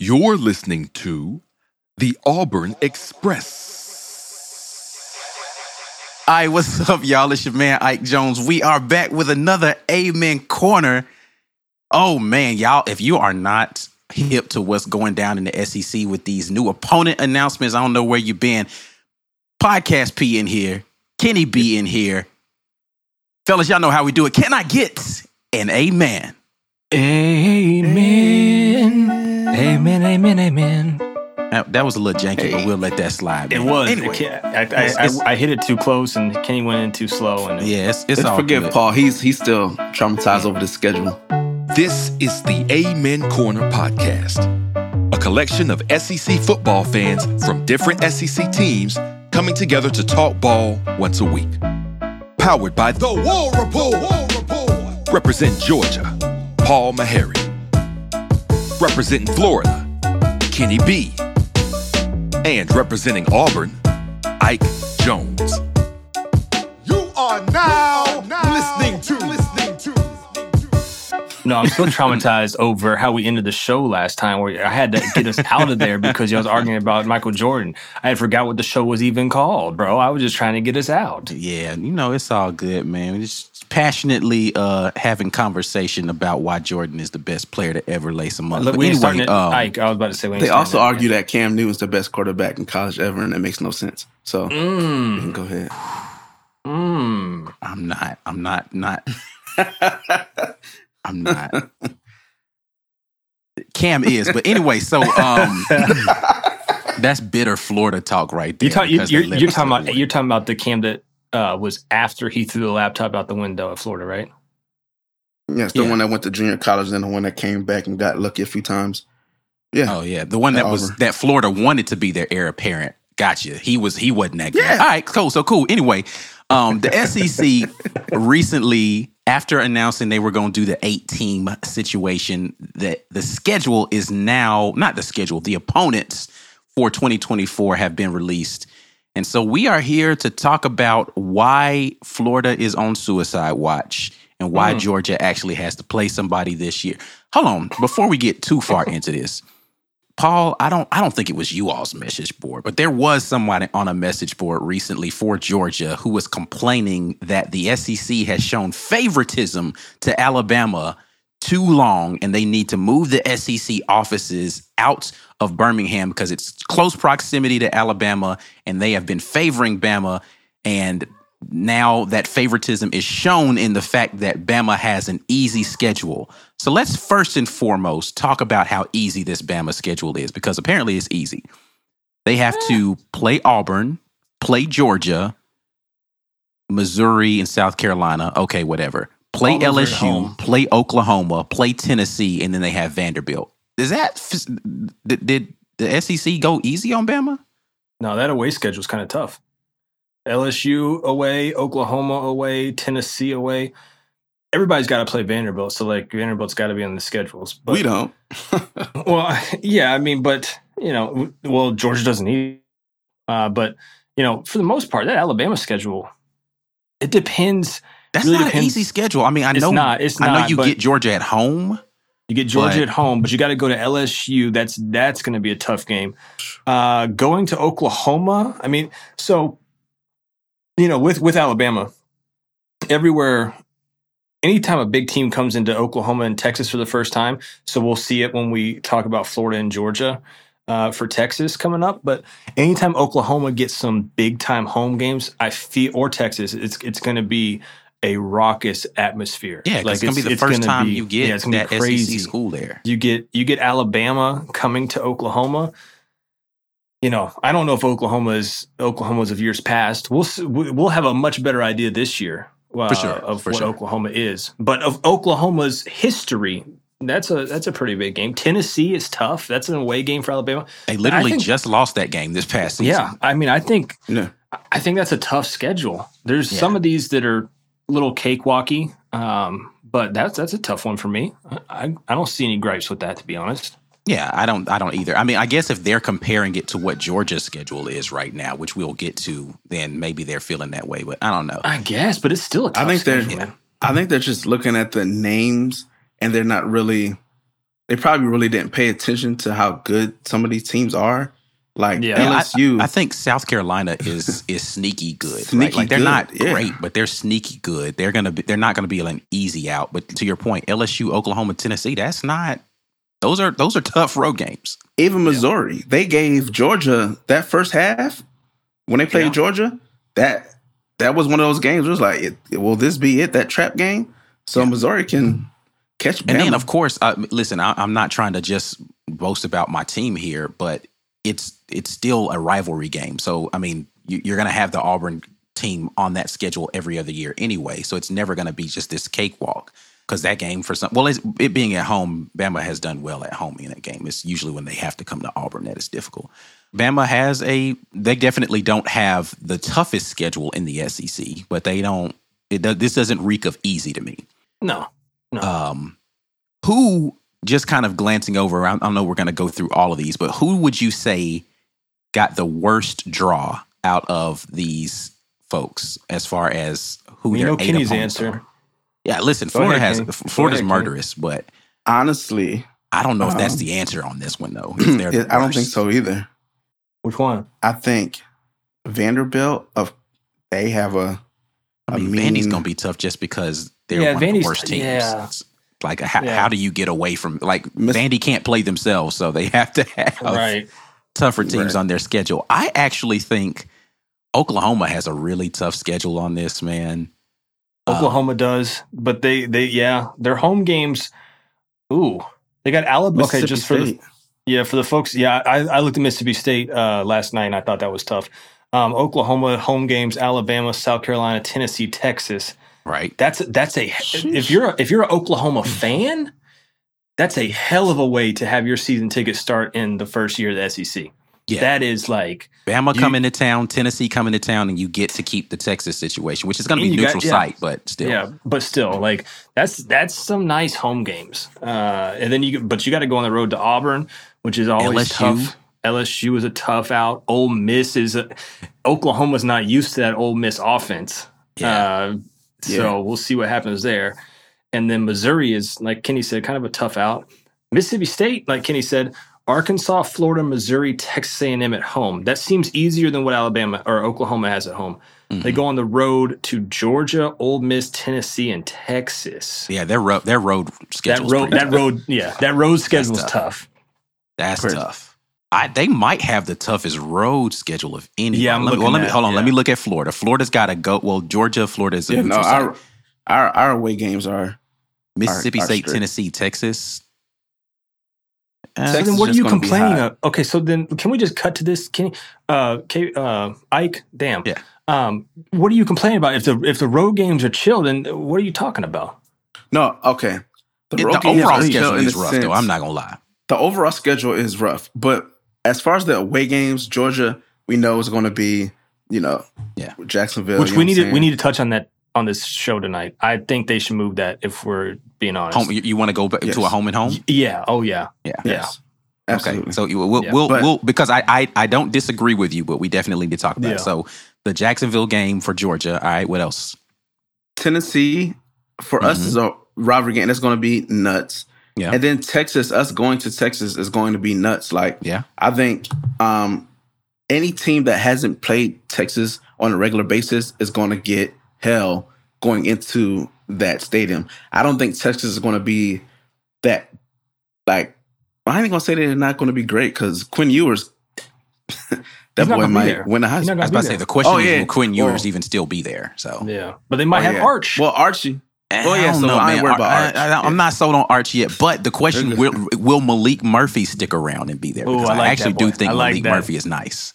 You're listening to the Auburn Express. All right, what's up, y'all? It's your man Ike Jones. We are back with another Amen Corner. Oh man, y'all, if you are not hip to what's going down in the SEC with these new opponent announcements, I don't know where you've been. Podcast P in here, Kenny B in here. Fellas, y'all know how we do it. Can I get an amen? Amen. Amen. Amen. Amen. That, that was a little janky, but we'll let that slide. It was. Anyway, I, I, It's- I, I, I hit it too close, and Kenny went in too slow. And yeah, it's, it's Let's all forgive good. Paul. He's he's still traumatized over the schedule. This is the Amen Corner podcast, a collection of SEC football fans from different SEC teams coming together to talk ball once a week. Powered by the War Report. Represent Georgia, Paul Mahary. Representing Florida, Kenny B. And representing Auburn, Ike Jones. You are now, listening to listening to no, I'm still traumatized over how we ended the show last time, where I had to get us out of there because y'all was arguing about Michael Jordan. I had forgot what the show was even called, bro. I was just trying to get us out. Yeah, you know, it's all good, man. We're just passionately uh, having conversation about why Jordan is the best player to ever lace him up. Look, But anyway, um, Ike. I was about to say They also at- argue that Cam Newton's the best quarterback in college ever, and that makes no sense. So Mm, go ahead. mm. I'm not. I'm not. Not. I'm not. Cam is, but anyway. So um, that's bitter Florida talk right there. You talk, you, you're, you're talking about what- you're talking about the Cam that uh, was after he threw the laptop out the window at Florida, right? Yes, the Yeah. one that went to junior college, and the one that came back and got lucky a few times. Yeah, Oh yeah, the one that At was that Florida wanted to be their heir apparent. Gotcha. He was he wasn't that good. Yeah. All right, cool. So cool. Anyway, um, the SEC recently, after announcing they were going to do the eight team situation, that the schedule is now not the schedule. The opponents for 2024 have been released. And so we are here to talk about why Florida is on suicide watch and why mm. Georgia actually has to play somebody this year. Hold on, before we get too far into this. Paul, I don't I don't think it was you all's message board, but there was someone on a message board recently for Georgia who was complaining that the SEC has shown favoritism to Alabama too long and they need to move the SEC offices out of Birmingham because it's close proximity to Alabama and they have been favoring Bama and now that favoritism is shown in the fact that Bama has an easy schedule. So let's first and foremost talk about how easy this Bama schedule is because apparently it's easy. They have to play Auburn, play Georgia, Missouri, and South Carolina. Okay, whatever. Play All those are at LSU, play Oklahoma, play Tennessee, and then they have Vanderbilt. Is that did, did the SEC go easy on Bama? No, that away schedule is kind of tough. LSU away, Oklahoma away, Tennessee away. Everybody's got to play Vanderbilt, so like Vanderbilt's got to be on the schedules. But, we don't. Well, yeah, I mean, but you know, well, Georgia doesn't need. Uh, but you know, for the most part, that Alabama schedule, it depends. That's Really not an easy schedule. I mean, I It's know not. It's I know you but- get Georgia at home. You get Georgia at home, but you got to go to LSU. That's that's going to be a tough game. Uh, going to Oklahoma, I mean, so you know, with with Alabama, everywhere, anytime a big team comes into Oklahoma and Texas for the first time, so we'll see it when we talk about Florida and Georgia uh, for Texas coming up. But anytime Oklahoma gets some big time home games, I feel or Texas, it's it's going to be a raucous atmosphere. Yeah, 'cause it's gonna be the first time be- you get yeah, it's gonna that be crazy. SEC school there. You get you get Alabama coming to Oklahoma. You know, I don't know if Oklahoma is Oklahoma's of years past. We'll we- we'll have a much better idea this year uh, For sure, of for what sure. Oklahoma is. But of Oklahoma's history, that's a that's a pretty big game. Tennessee is tough. That's an away game for Alabama. They literally think- just lost that game this past season. Yeah, I mean, I think Yeah. I think that's a tough schedule. There's Yeah. some of these that are a little cakewalky, um, but that's that's a tough one for me. I, I I don't see any gripes with that, to be honest. Yeah, I don't I don't either. I mean, I guess if they're comparing it to what Georgia's schedule is right now, which we'll get to, then maybe they're feeling that way, but I don't know. I guess, but it's still a tough I think they're- schedule, man. I think they're just looking at the names and they're not really they probably really didn't pay attention to how good some of these teams are. Like Yeah. Yeah, I- LSU, I, think South Carolina is is sneaky good. right? Sneaky Like they're good, not yeah. great, but they're sneaky good. They're gonna be. They're not gonna be an easy out. But to your point, LSU, Oklahoma, Tennessee. That's not. Those are those are tough road games. even Missouri, they gave Georgia that first half when they played Yeah. Georgia. That that was one of those games. It was like, it, will this be it? That trap game. So Missouri can catch. And then, of course, uh, listen. I, I'm not trying to just boast about my team here, but it's it's still a rivalry game. So, I mean, you, you're going to have the Auburn team on that schedule every other year anyway. So it's never going to be just this cakewalk because that game for some. Well, it's, it being at home, Bama has done well at home in that game. It's usually when they have to come to Auburn that is difficult. Bama has a. They definitely don't have the toughest schedule in the SEC, but they don't. It, this doesn't reek of easy to me No. um, who just kind of glancing over I, I know we're going to go through all of these but who would you say got the worst draw out of these folks as far as who We their know eight Kenny's answer. are? yeah listen Go florida ahead, has Kenny. Florida's ahead, Kenny. murderous but honestly, i don't know if that's Um, the answer on this one though if they're the I don't think so either. Which one? I think Vanderbilt of they have a. i mean mean- vandy's going to be tough just because they're Yeah, one of the worst teams yeah. Like how, Yeah. how do you get away from like Miss- vandy can't play themselves so they have to have right. Tougher teams Right. on their schedule. I actually think Oklahoma has a really tough schedule on this, man. Uh, Oklahoma does, but they they yeah, their home games. Ooh, they got Alabama. Okay, just for the yeah for the folks. Yeah, I, I looked at Mississippi State uh, last night and I thought that was tough. Um, Oklahoma home games: Alabama, South Carolina, Tennessee, Texas. right? That's that's a if you're a, if you're an Oklahoma fan, that's a hell of a way to have your season ticket start in the first year of the SEC. Yeah. That is like Bama you- coming to town, Tennessee coming to town, and you get to keep the Texas situation, which is going to be you got- neutral yeah. site, but still. Yeah, but still, like that's that's some nice home games. Uh, and then you, but you got to go on the road to Auburn, which is always LSU. tough. LSU is a tough out. Ole Miss is a, Oklahoma's not used to that Ole Miss offense. Yeah. Uh, so Yeah. we'll see what happens there. And then Missouri is, like Kenny said, kind of a tough out. Mississippi State, like Kenny said, Arkansas, Florida, Missouri, Texas A&M at home. That seems easier than what Alabama or Oklahoma has at home. Mm-hmm. They go on the road to Georgia, Ole Miss, Tennessee, and Texas. Yeah, their road, their road schedule. That schedule. road, that road, yeah, that road schedule is tough. tough. That's Crazy. tough. I, they might have the toughest road schedule of any. Yeah, I'm let me, well, let me at- hold on. Let me look at Florida. Florida's got to go. Well, Georgia, Florida is Yeah, no, neutral site. Our, our our away games are Mississippi our State, strict. Tennessee, Texas. Uh, So then, what are you complaining of? Okay, so then can we just cut to this? Can uh, K, uh, Ike, damn. Yeah. Um, what are you complaining about? If the if the road games are chill, then what are you talking about? no okay. it- road the games overall are chill schedule in is the rough, though. I'm not gonna lie. the overall schedule is rough, but as far as the away games, Georgia, we know is going to be, you know, Yeah. Jacksonville. Which you know we need to we need to touch on that on this show tonight. I think they should move that if we're being honest. Home, you, you want to go back Yes. to a home and home? Yeah. Oh yeah. Yeah. Yes, Okay. absolutely. So you- we'll, Yeah. we'll, But- we'll because I, I I don't disagree with you, but we definitely need to talk about Yeah. it. So the Jacksonville game for Georgia. All right. What else? Tennessee for us Mhm. is a rivalry game that's going to be nuts. Yeah. And then Texas, us going to Texas is going to be nuts. Like Yeah. I think um, any team that hasn't played Texas on a regular basis is going to get hell going into that stadium. I don't think Texas is going to be that like. I ain't gonna say they're not going to be great because Quinn Ewers, that He's not boy gonna be might there. win the He's Heisman. not I was about to say the question Oh, is yeah. will Quinn Ewers Well- even still be there? So Yeah. But they might Oh, have yeah. Arch. Well, Archie. Eh, oh, yeah, I don't so know, I ain't man. worried about I- Arch. I, am not sold on Arch yet, but the question will will Maalik Murphy stick around and be there? Ooh, Because I I, like actually do think like Maalik that. Murphy is nice.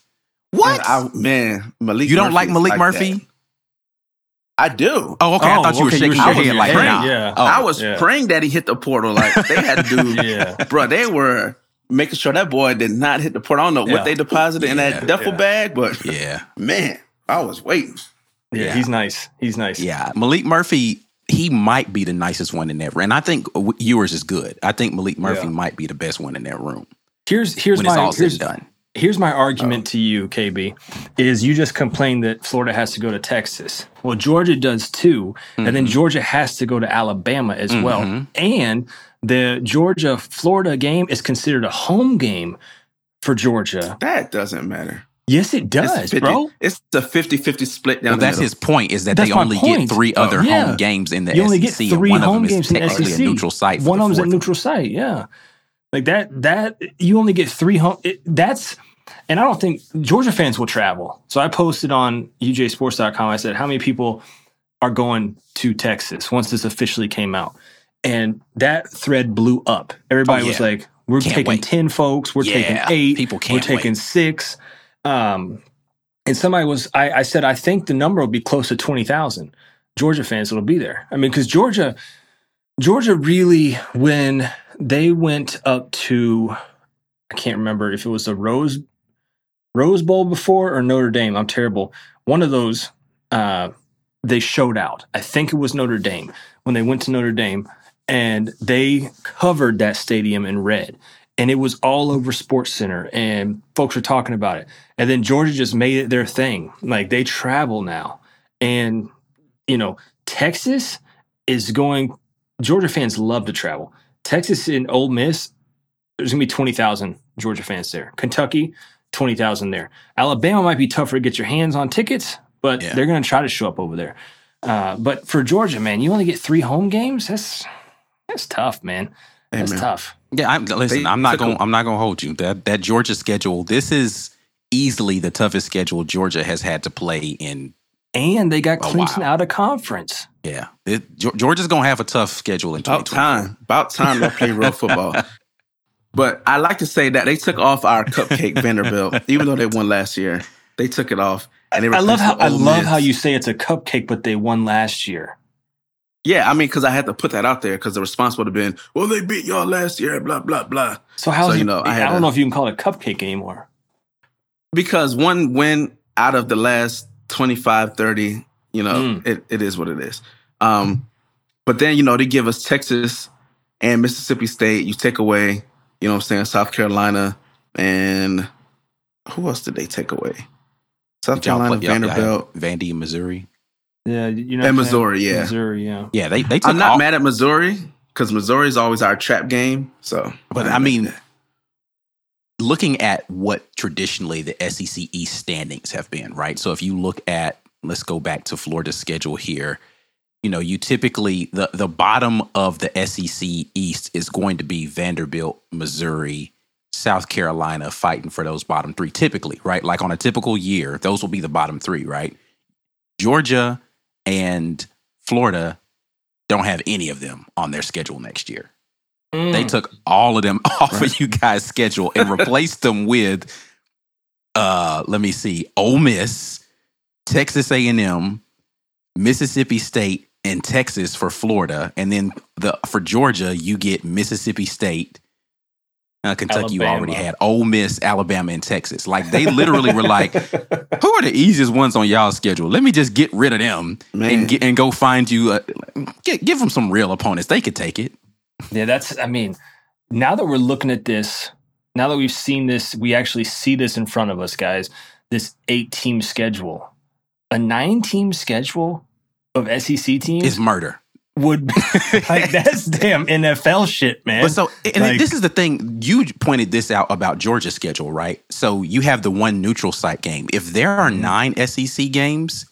What? I, man, Maalik. you don't like Murphy is Maalik that. Murphy? I do. Oh, okay. I Oh, thought you were shaking you were your head like, head, nah. yeah. Oh, I was yeah. praying that he hit the portal. Like they had to do, Yeah. bro. They were making sure that boy did not hit the portal. I don't know Yeah. what they deposited in that duffel Yeah. bag, but yeah. man, I was waiting. Yeah, Yeah. He's nice. He's nice. Yeah, Maalik Murphy, he might be the nicest one in there, and I think yours is good. I think Maalik Murphy Yeah. might be the best one in that room Here's here's when my it's all said and done. Here's my Oh. argument to you, KB, is you just complained that Florida has to go to Texas. Well, Georgia does too, and Mm-hmm. then Georgia has to go to Alabama as well. And the Georgia Florida game is considered a home game for Georgia. That doesn't matter. Yes, it It's does, 50 bro. It's the 50-50 split down Well, the that's middle. his point. Is that That's they only point. get three other Yeah. home games in the You only SEC. get and three one of home them is games in the technically SEC. a neutral site. One the of them's a neutral site. Yeah, like that. That you only get three home. It, that's and I don't think Georgia fans will travel. So I posted on UJSports.com. I said how many people are going to Texas once this officially came out, and that thread blew up. Everybody Oh, was like, "We're Can't taking wait. ten folks. We're taking eight. people can't We're taking wait. six. Um, and somebody was, I, I said, I think the number will be close to 20,000 Georgia fans that'll be there. I mean, because Georgia, Georgia really, when they went up to, I can't remember if it was the Rose, Rose Bowl before or Notre Dame. I'm terrible. One of those, uh, they showed out. I think it was Notre Dame when they went to Notre Dame and they covered that stadium in red and it was all over sports center and folks were talking about it and then georgia just made it their thing like they travel now and you know texas is going georgia fans love to travel texas and Ole miss there's going to be 20000 georgia fans there kentucky 20000 there alabama might be tougher to get your hands on tickets but Yeah. they're going to try to show up over there uh, but for georgia man you only get three home games that's that's tough man that's Amen. tough Yeah, I'm, listen, They I'm not took a- going. I'm not going to hold you. That that Georgia schedule. This is easily the toughest schedule Georgia has had to play in. and they got Clemson wow. out of conference. Yeah, it, Georgia's going to have a tough schedule in About time. About time they play real football. But I like to say that they took off our cupcake Vanderbilt, even though they won last year. They took it off, and they I love how I with love Miss. how you say it's a cupcake, but they won last year. Yeah, I mean, because I had to put that out there because the response would have been, "Well, they beat y'all last year." Blah blah blah. So how's So, it? you know, I I, don't to- know if you can call it a cupcake anymore. Because one win out of the last 25, 30, you know, Mm. it, it is what it is. Um, but then, you know, they give us Texas and Mississippi State. You take away, you know what I'm saying, South Carolina and who else did they take away? South Did Carolina, play- y'all- y'all have Vanderbilt. Vandy, and Missouri. Yeah, you know, And Missouri, yeah. Missouri, yeah. Yeah, they they took I'm not all, mad at Missouri because Missouri is always our trap game. So, But I mean, looking at what traditionally the SEC East standings have been, right? So if you look at, let's go back to Florida's schedule here. You know, you typically the the bottom of the SEC East is going to be Vanderbilt, Missouri, South Carolina fighting for those bottom three. Typically, right? Like on a typical year, those will be the bottom three, right? Georgia and Florida don't have any of them on their schedule next year. They Mm. took all of them off of you guys' schedule and replaced them with uh let me see, Ole Miss, Texas A&M, Mississippi State, and Texas for Florida. And then the for Georgia, you get Mississippi State. Uh, Kentucky, you already had Ole Miss, Alabama, and Texas. Like they literally were like, "Who are the easiest ones on y'all's schedule? Let me just get rid of them Man. and get and go find you. Uh, get, give them some real opponents. They could take it. Yeah, that's. I mean, now that we're looking at this, now that we've seen this, we actually see this in front of us, guys. This eight-team schedule, a nine-team schedule of SEC teams is murder. would like that's damn NFL shit, man. But so, and Like- this is the thing. You pointed this out about Georgia's schedule, right? So you have the one neutral site game. If there are Mhm. nine SEC games,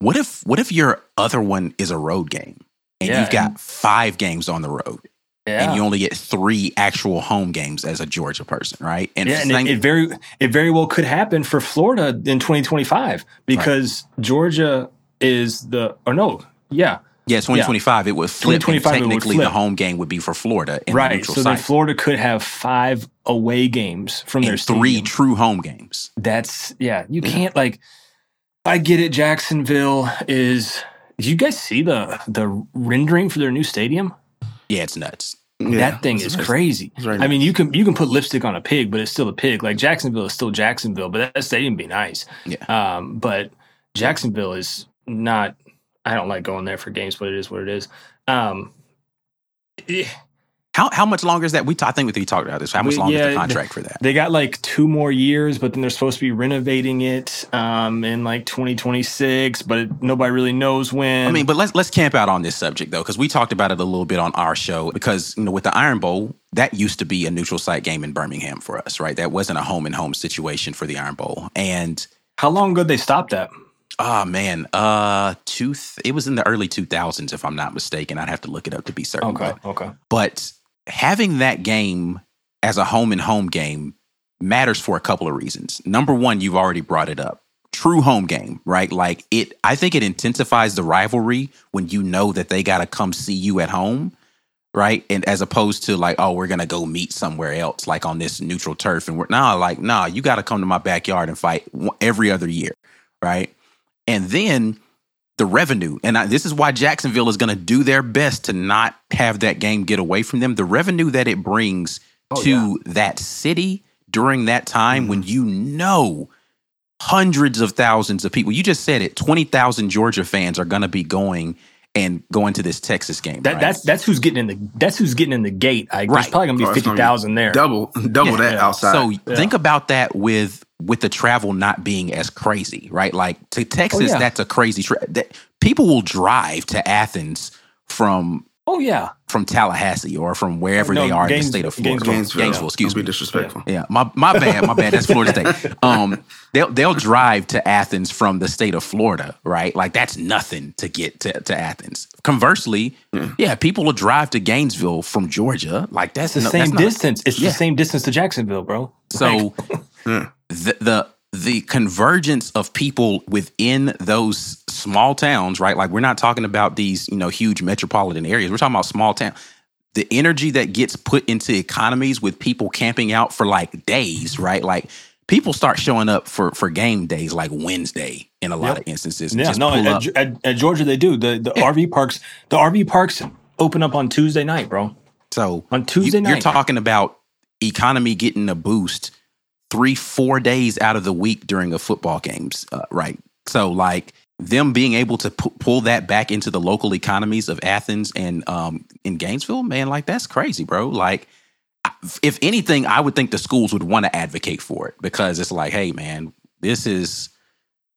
what if what if your other one is a road game and Yeah, you've got five games on the road yeah. and you only get three actual home games as a Georgia person, right? And yeah, and it, it very it very well could happen for Florida in 2025 because Georgia is the or no, yeah, yeah, 2025 it would flip. and 2025 it would technically, the home game would be for Florida right. So then. Florida could have five away games from their and three stadium. true home games. That's yeah. You can't like. I get it. Jacksonville is. Did you guys see the the rendering for their new stadium? Yeah, it's nuts. Yeah, that thing is nice. crazy. I mean, you can you can put lipstick on a pig, but it's still a pig. Like Jacksonville is still Jacksonville, but that, that stadium be nice. Yeah. Um, but Jacksonville is not. I don't like going there for games, but it is what it is. Um, eh, How how much longer is that? We t- I think we talked about this. How much longer is the contract for that? They got like two more years, but then they're supposed to be renovating it um, in like 2026, but it, nobody really knows when. I mean, but let's let's camp out on this subject though, because we talked about it a little bit on our show. Because you know, with the Iron Bowl, that used to be a neutral site game in Birmingham for us, right? That wasn't a home and home situation for the Iron Bowl. And how long ago they stop that? oh man, uh, two th- it was in the early two thousands, if I'm not mistaken. I'd have to look it up to be certain. Okay, but- okay. but having that game as a home and home game matters for a couple of reasons. Number one, you've already brought it up. True home game, right? Like it I think it intensifies the rivalry when you know that they got to come see you at home, right? And as opposed to like, oh, we're going to go meet somewhere else like on this neutral turf and we're nah, like, nah, you got to come to my backyard and fight every other year, right? And then the revenue. And I, this is why Jacksonville is going to do their best to not have that game get away from them. The revenue that it brings oh, to that city during that time when mm-hmm. you know hundreds of thousands of people, you just said it, 20,000 Georgia fans are going to be going and going to this Texas game. That, right? That's that's who's getting in the that's who's getting in the gate. I, There's probably gonna be Oh, it's fifty gonna be thousand there. Double, double Yeah. that outside. So think about that with with the travel not being as crazy, right? Like to Texas, yeah. that's a crazy. trip. that, people will drive to Athens from Oh yeah, from Tallahassee or from wherever No, they are in the state of Florida. Gainesville. Gainesville, Gainesville, excuse Don't me. Be disrespectful. Yeah, my my bad, my bad. That's Florida State. Um, they'll they'll drive to Athens from the state of Florida, right? Like that's nothing to get to, to Athens. Conversely, yeah, people will drive to Gainesville from Georgia. Like that's it's the no- same that's not- distance. It's Yeah. the same distance to Jacksonville, bro. So Yeah. the, the the convergence of people within those small towns, right? Like we're not talking about these, you know, huge metropolitan areas. We're talking about small town. The energy that gets put into economies with people camping out for like days, right? Like people start showing up for for game days like Wednesday in a lot Yep. of instances. Yeah, no, at, at, at Georgia they do. The the RV parks the RV parks open up on Tuesday night, bro. So On Tuesday you, You're talking about economy getting a boost three, four days out of the week during a football games, uh, right? So like them being able to pu- pull that back into the local economies of Athens and um, in Gainesville, man, like that's crazy, bro. Like if anything, I would think the schools would want to advocate for it because it's like, hey, man, this is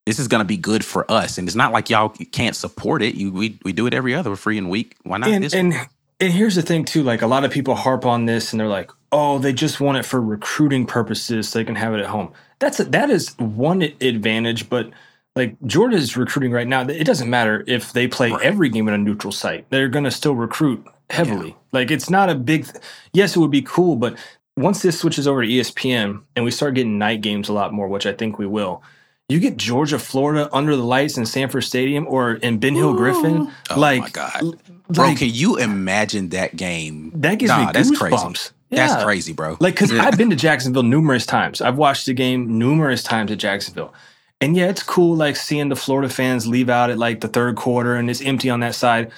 this is going to be good for us, and it's not like y'all can't support it. You we we do it every other free and week. Why not and, this? and and here's the thing too like a lot of people harp on this and they're like oh they just want it for recruiting purposes so they can have it at home. That's a, that is one advantage but like Georgia's recruiting right now it doesn't matter if they play every game in a neutral site they're going to still recruit heavily. Like it's not a big th- yes it would be cool but once this switches over to espn and we start getting night games a lot more which i think we will you get Georgia, Florida under the lights in Sanford Stadium or in Ben Hill Griffin. Oh like, my god, bro! like- can you imagine that game? That gives me that's crazy. goosebumps. That's crazy, bro. Like, because I've been to Jacksonville numerous times. I've watched the game numerous times at Jacksonville. And yeah, it's cool, like seeing the Florida fans leave out at like the third quarter and it's empty on that side.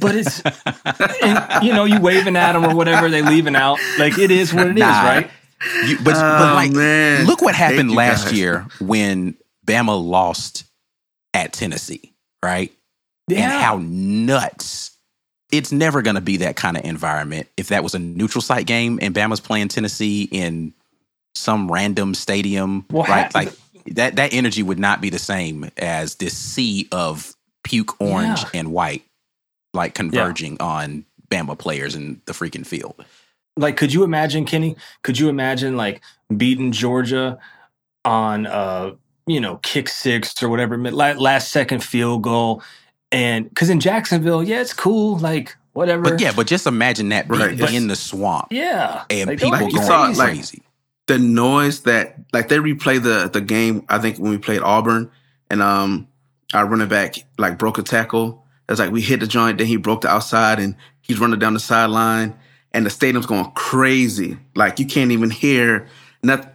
But it's, and, you know, you waving at them or whatever, they leaving out. Like, it is what it is, Nah. right? You- but, but Oh, like, man. look what happened last guys. year when Bama lost at Tennessee, right? And how nuts. It's never going to be that kind of environment if that was a neutral site game and Bama's playing Tennessee in some random stadium, Well, right? ha- like that that energy would not be the same as this sea of puke orange Yeah. and white like converging on Bama players in the freaking field. like could you imagine kenny could you imagine like beating georgia on uh you know kick six or whatever last second field goal and because in jacksonville yeah it's cool like whatever But yeah, but just imagine that being Right, in the swamp yeah and Like, people don't you going saw, crazy. like- crazy. the noise that like they replay the the game I think when we played Auburn and um our running back like broke a tackle. It's like we hit the joint, then he broke the outside and he's running down the sideline and the stadium's going crazy. Like you can't even hear nothing.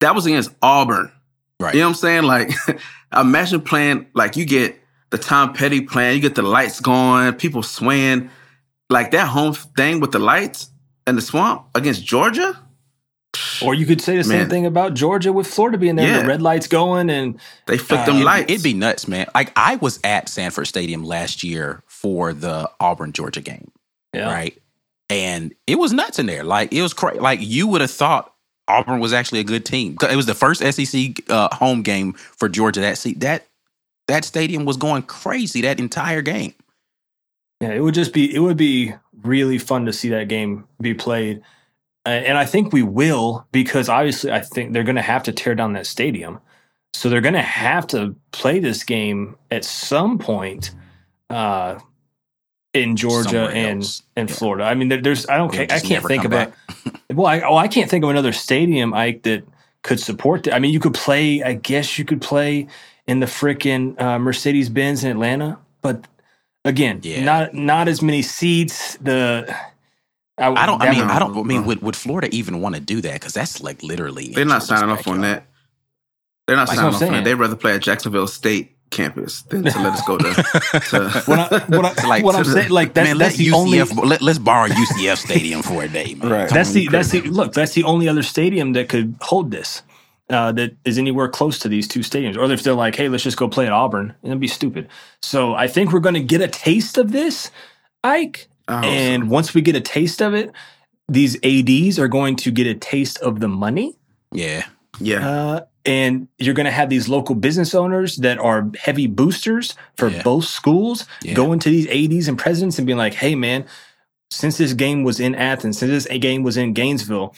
That was against Auburn. Right. You know what I'm saying? Like imagine playing like you get the Tom Petty playing, you get the lights going, people swaying. Like that home thing with the lights and the swamp against Georgia. or you could say the same thing about georgia with florida being there Yeah. the red lights going and They flicked Uh, them lights. it'd be nuts, man. Like I was at Sanford Stadium last year for the Auburn Georgia game, yeah right? and it was nuts in there. Like it was crazy. Like you would have thought Auburn was actually a good team. It was the first SEC uh, home game for Georgia. That see that that stadium was going crazy that entire game. Yeah, it would just be it would be really fun to see that game be played, and I think we will because obviously I think they're going to have to tear down that stadium, so they're going to have to play this game at some point uh, in Georgia Somewhere and else. and Yeah. Florida. I mean, there, there's I don't It'll I can't think about well I oh I can't think of another stadium Ike that could support that. I mean, you could play. I guess you could play in the frickin' uh, Mercedes Benz in Atlanta, but again, Yeah. not not as many seats. The I don't. I mean, would- I don't. I mean, would, would Florida even want to do that? Because that's like literally. They're not signing off on that. They're not That's signing what off on saying. that. They'd rather play at Jacksonville State campus than to let us go to. to What, I, what, I, Like, what I'm to- saying, like that's, man, that's let the only. UCF. Let, let's borrow UCF Stadium for a day, man. Right. That's on, the that's the look. That's the only other stadium that could hold this. Uh, that is anywhere close to these two stadiums, or if they're like, "Hey, let's just go play at Auburn," and it'd be stupid. So I think we're going to get a taste of this, Ike. Oh, and once we get a taste of it, these ads are going to get a taste of the money. Yeah. yeah. Uh, and you're going to have these local business owners that are heavy boosters for Yeah. both schools Yeah. going to these ADs and presidents and being like, hey, man, since this game was in Athens, since this game was in Gainesville,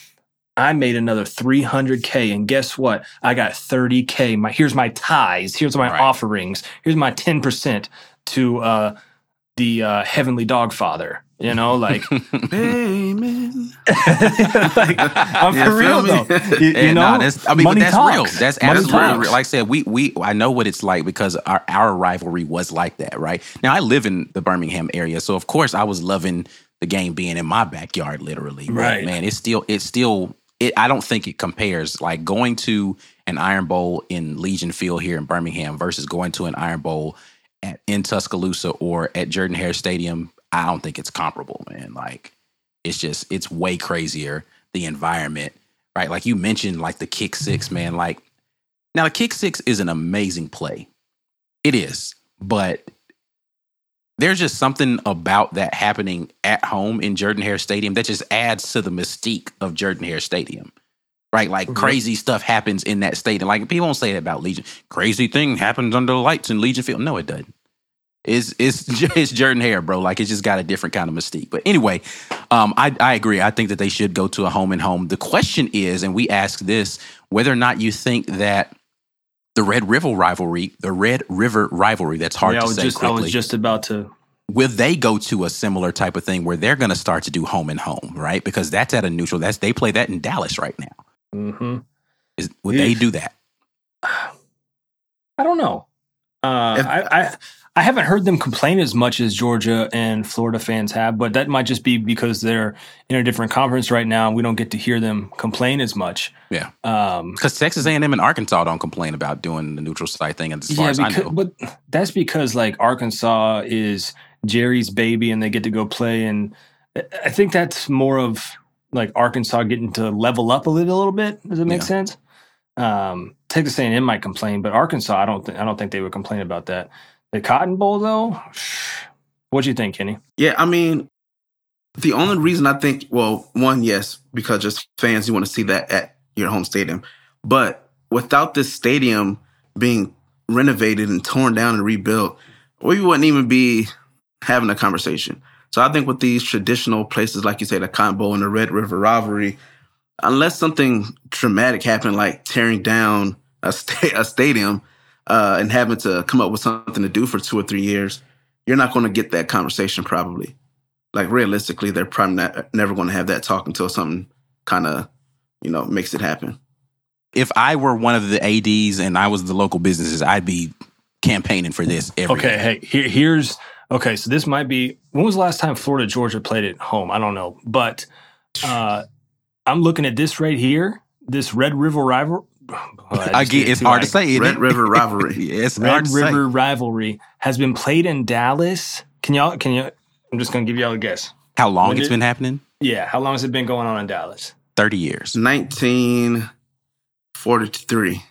I made another 300K. And guess what? I got 30K. My Here's my ties. Here's my Right. offerings. Here's my 10% to uh, the uh, Heavenly Dog Father. You know, like, Amen. like I'm Yeah, for real me? though. You, you know, nah, that's, I mean, but that's talks. real. That's Money absolutely real. Like I said, we we I know what it's like because our our rivalry was like that, right? Now I live in the Birmingham area, so of course I was loving the game being in my backyard, literally. Right. man, it's still it's still it. I don't think it compares. Like going to an Iron Bowl in Legion Field here in Birmingham versus going to an Iron Bowl at in Tuscaloosa or at Jordan Hare Stadium. I don't think it's comparable, man. Like it's just it's way crazier the environment right like you mentioned like the kick six man like now the kick six is an amazing play it is but there's just something about that happening at home in jordan hare stadium that just adds to the mystique of jordan hare stadium right like Mhm. crazy stuff happens in that stadium like people don't say that about legion crazy thing happens under the lights in legion field no it doesn't it's it's it's Jordan Hare, bro. Like it's just got a different kind of mystique. But anyway, um, I I agree. I think that they should go to a home and home. The question is, and we ask this, whether or not you think that the Red River rivalry, the Red River rivalry, that's hard Yeah, to was say just I quickly, was just about to will they go to a similar type of thing where they're going to start to do home and home, right? Because that's at a neutral. That's they play that in Dallas right now. hmm Is, would they do that? I don't know. Uh, If- I, I I haven't heard them complain as much as Georgia and Florida fans have, but that might just be because they're in a different conference right now. and We don't get to hear them complain as much. Yeah. Um, Because Texas A&M and Arkansas don't complain about doing the neutral site thing. As far yeah, as I know, but that's because like Arkansas is Jerry's baby, and they get to go play. And I think that's more of like Arkansas getting to level up a little, a little bit. Does it make Yeah. sense? Um, Texas A&M might complain, but Arkansas, I don't think I don't think they would complain about that. The Cotton Bowl, though, what do you think, Kenny? Yeah, I mean, the only reason I think, well, one, yes, because just fans, you want to see that at your home stadium. But without this stadium being renovated and torn down and rebuilt, we wouldn't even be having a conversation. So I think with these traditional places, like you say, the Cotton Bowl and the Red River Rivalry, unless something dramatic happened, like tearing down a, sta- a stadium uh, and having to come up with something to do for two or three years, you're not going to get that conversation probably. Like realistically, they're probably not, never going to have that talk until something kind of, you know, makes it happen. if I were one of the ads and I was the local businesses, I'd be campaigning for this every Okay, day. hey, here, here's okay. So this might be when was the last time Florida Georgia played at home? I don't know, but uh, I'm looking at this right here. This Red River rival. I get it's hard to say. isn't Red it? River rivalry. Yeah, it's Red hard to say. River rivalry has been played in Dallas. Can y'all? Can you? I'm just gonna give y'all a guess. How long When it's did- been happening? Yeah, how long has it been going on in Dallas? Thirty years. 1943.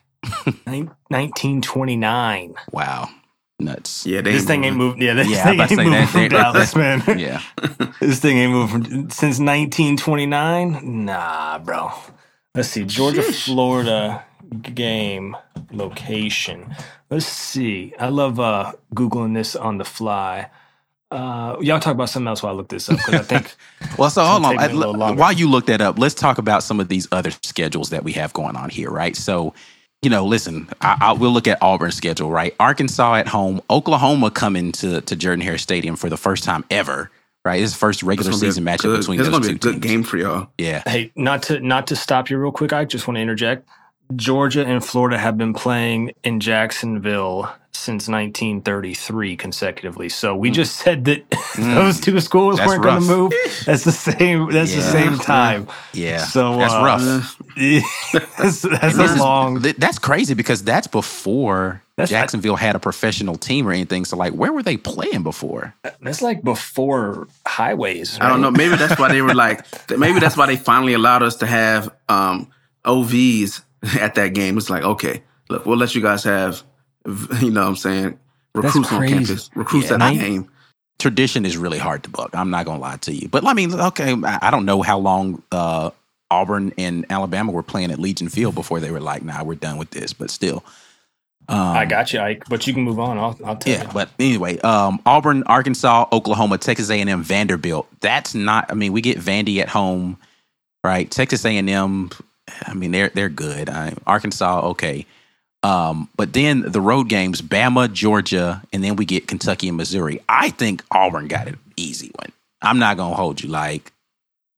Nin- 1929. Wow. nuts. Yeah, they This thing ain't moving. moved. Yeah, this Yeah, thing ain't to moved that- from that- Dallas, man. Yeah. This thing ain't moved from since 1929. Nah, bro. Let's see. Georgia, Florida game location. Let's see. I love uh, googling this on the fly. Uh, y'all talk about something else while I look this up because I think Well, so hold on. take me a I- little longer. while you look that up, let's talk about some of these other schedules that we have going on here, right? So, you know, listen, I, I, we'll look at Auburn's schedule, right? Arkansas at home, Oklahoma coming to to Jordan Hare Stadium for the first time ever, right? This is the first regular It's gonna be a season matchup good- between It's those gonna be two a good teams. game for y'all. Yeah, hey, not to not to stop you real quick. I just want to interject. Georgia and Florida have been playing in Jacksonville since 1933 consecutively. So we just said that those two schools Mm. That's weren't going to move. That's the same. That's the same time. yeah. So that's uh, rough. that's that's a long. th- that's crazy because that's before That's- Jacksonville had a professional team or anything. So, like, where were they playing before? That's like before highways. I don't know. Maybe that's why they were like. Maybe that's why they finally allowed us to have um, OVs at that game. It's like, okay, look, we'll let you guys have, v- you know, what I'm saying, recruits on campus, recruits Yeah, at the nine- game. tradition is really hard to buck. I'm not gonna lie to you, but I mean, okay, I I don't know how long uh, Auburn and Alabama were playing at Legion Field before they were like, "Nah, we're done with this." But still, um, I got you, Ike. But you can move on. I'll, I'll tell yeah. you. But anyway, um, Auburn, Arkansas, Oklahoma, Texas A&M, Vanderbilt. That's not. I mean, we get Vandy at home, right? Texas A&M. I mean, they're they're good. I, Arkansas, okay. Um, but then the road games, Bama, Georgia, and then we get Kentucky and Missouri. I think Auburn got an easy one. I'm not gonna hold you. Like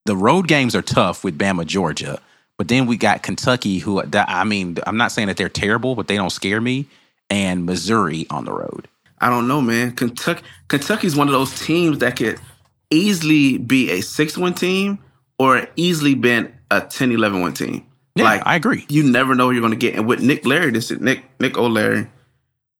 the road games are tough with Bama, Georgia, but then we got Kentucky, who I mean, I'm not saying that they're terrible, but they don't scare me, and Missouri on the road. I don't know, man. Kentucky, Kentucky's one of those teams that could easily be a six-win team or easily been a 10-11 win team. Yeah, like I agree. you never know you're going to get. And with Nick Larry, this is Nick Nick O'Leary.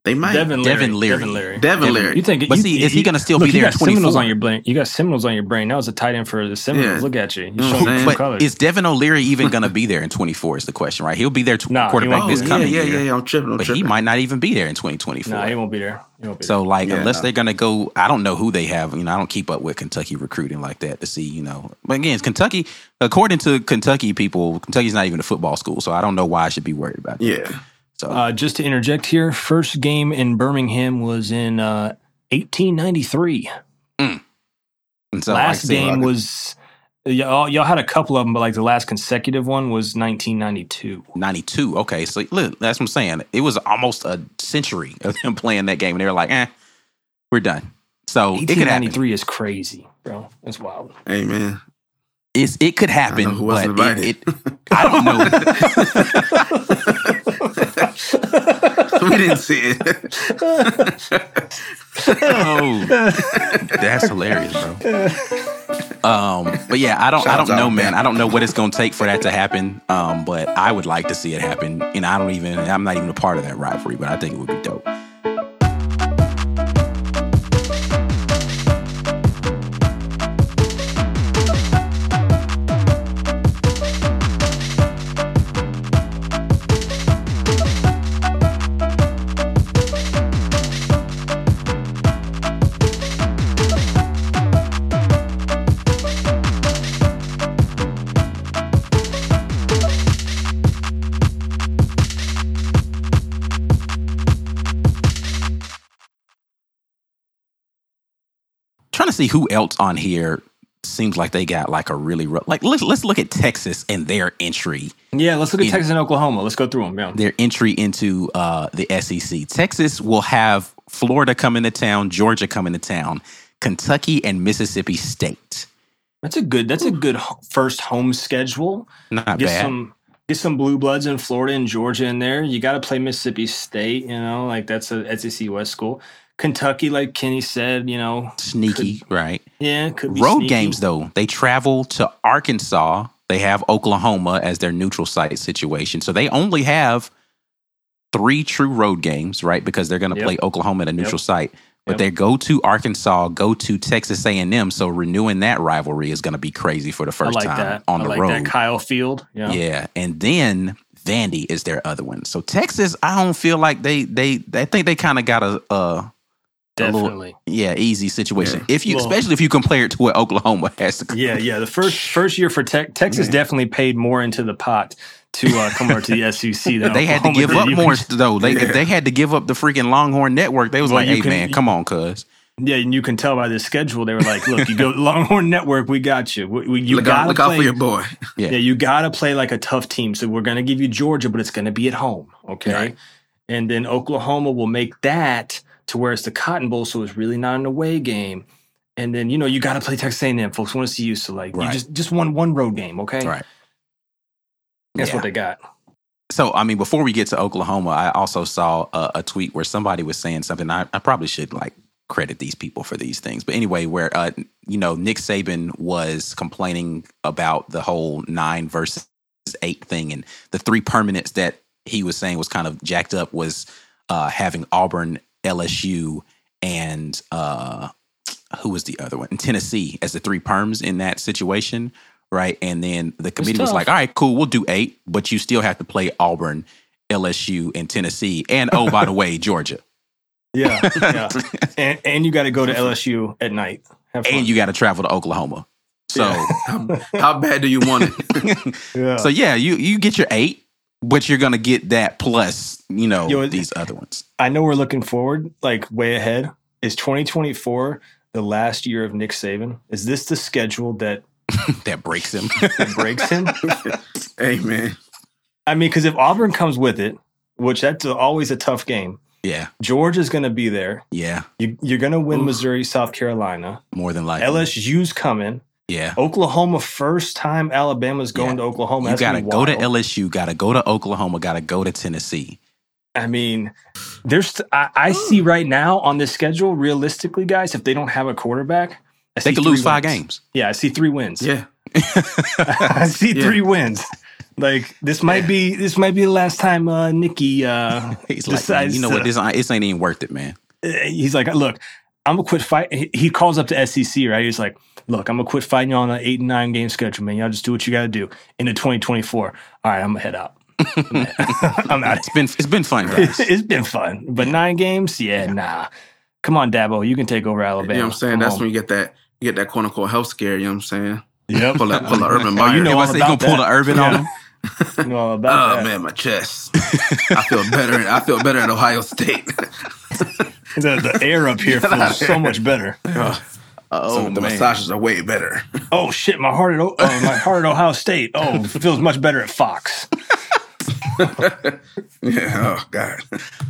They might Devin Leary. Devin Leary. Devin Leary. Devin Leary. You think? But you, see, is he gonna still look, be there You in got Seminoles on your brain. You got Seminoles on your brain. That was a tight end for the Seminoles. Yeah. Look at you. You know what showed I'm saying? true But colors. is Devin O'Leary even going to be there in 24? Is the question, right? He'll be there to Nah, quarterback won't this be. yeah, coming yeah, year, yeah, yeah. I'm tripping. I'm but he might not even be there in 2024. nah, he won't be there. Won't be So, like, Yeah, unless no. they're going to go, I don't know who they have. You know, I don't keep up with Kentucky recruiting like that to see, you know. But again, Kentucky, according to Kentucky people, Kentucky's not even a football school. So I don't know why I should be worried about it. Yeah. So. Uh, just to interject here, first game in Birmingham was in uh, 1893. and so like last game was y'all, y'all had a couple of them, but like the last consecutive one was 1992. 92. Okay. So look, that's what I'm saying. It was almost a century of them playing that game. And they were like, eh, we're done. So it could 1893 is crazy, bro. That's wild. Hey, man. It's, it could I happen, know who but wasn't it, invited. it, I don't know. we didn't see it. oh, that's hilarious, bro. Um, but yeah, I don't, I don't know, man. I don't know what it's going to take for that to happen. Um, but I would like to see it happen, and I don't even, I'm not even a part of that rivalry, but I think it would be dope. See who else on here seems like they got like a really rough, like let's let's look at Texas and their entry, Yeah, let's look at In- Texas and Oklahoma. Let's go through them. Yeah. their entry into uh, the SEC. Texas will have Florida coming to town, Georgia coming to town, Kentucky and Mississippi State. That's a good. That's a good first home schedule. Not Get bad. some. Get some blue bloods in Florida and Georgia in there. You got to play Mississippi State. You know, like that's a SEC West school. Kentucky, like Kenny said, you know, Sneaky, right? yeah, could be Road sneaky. games though, they travel to Arkansas. They have Oklahoma as their neutral site situation, so they only have three true road games, right? Because they're going to Yep. play Oklahoma at a neutral Yep. site. But Yep. they go to Arkansas, go to Texas A and M. So renewing that rivalry is going to be crazy for the first like time that. on I the like road. that. Kyle Field. Yeah. Yeah, and then Vandy is their other one. So Texas, I don't feel like they they I think they kind of got a, a a little- Definitely. yeah, easy situation. Yeah. If you, Well- especially if you compare it to what Oklahoma has to. Yeah, yeah. The first first year for Tex Texas definitely paid more into the pot to uh, come over to the SEC than They had to give did. up You more can- though. They Yeah. they had to give up the freaking Longhorn Network. They was Well, like, "Hey can- man, come on, cuz." yeah, and you can tell by the schedule. They were like, "Look, you go Longhorn Network, we got you. We, we- you look gotta out, look play. out for your boy. Yeah. Yeah, you got to play like a tough team. So we're going to give you Georgia, but it's going to be at home. Okay. Right. And then Oklahoma will make that to where it's the Cotton Bowl. So it's really not an away game. And then, you know, you got to play Texas A&M. Folks want to see you. So like, Right. you just, just one, one road game. Okay. Right. That's Yeah. what they got. So, I mean, before we get to Oklahoma, I also saw a, a tweet where somebody was saying something. I, I probably should like credit these people for these things, but anyway, where uh, you know Nick Saban was complaining about the whole nine versus eight thing, and the three permanents that he was saying was kind of jacked up was uh, having Auburn, LSU, and uh, who was the other one? And Tennessee as the three perms in that situation, right? And then the committee was like, "All right, cool, we'll do eight, but you still have to play Auburn, LSU, and Tennessee, and oh, by the way, Georgia, Yeah. yeah. and, and you got to go to LSU at night. And you got to travel to Oklahoma." So, How bad do you want it? yeah. so yeah, you you get your eight, but you're gonna get that plus, you know, Yo, it- these other ones. I know we're looking forward, like way ahead. Is 2024 the last year of Nick Saban? Is this the schedule that, that breaks him. that breaks him? hey man, I mean, because if Auburn comes with it, which that's always a tough game, yeah, Georgia's going to be there. yeah, You, you're going to win Oof. Missouri, South Carolina. more than likely. LSU's coming. Yeah. Oklahoma, first time Alabama's going Yeah. to Oklahoma. You gotta go to. LSU, gotta go to Oklahoma, gotta go to Tennessee. I mean, there's. I, I see right now on this schedule, realistically, guys, if they don't have a quarterback, I They could three lose five games. Yeah, I see three wins. yeah, I see Yeah. three wins. Like this might be this might be the last time uh Nikki uh He's like, decides man, you know to- what? This, ain't- this ain't even worth it, man. uh, he's like, look, I'm gonna quit fighting. He, calls up to SEC, right? He's like, look, I'm gonna quit fighting you on an eight and nine game schedule, man. Y'all just do what you gotta do into 2024. All right, I'm gonna head out. I'm out. It's been it's been fun, guys. it's been fun, but nine games, yeah, nah. Come on, Dabo, you can take over Alabama. you know what I'm saying? Come That's on. when you get that you get that quote unquote health scare. You know what I'm saying? Yep. Pull that pull the Urban Oh, Meyer. you know If I say you gonna pull the Urban on Yeah. him, You know all about Oh that. man, my chest. I feel better. I feel better at Ohio State. The, the air up here feels so much better. oh, the massages are way better. Oh shit, my heart at O- oh, my heart at Ohio State. Oh, feels much better at Fox. yeah. Oh God.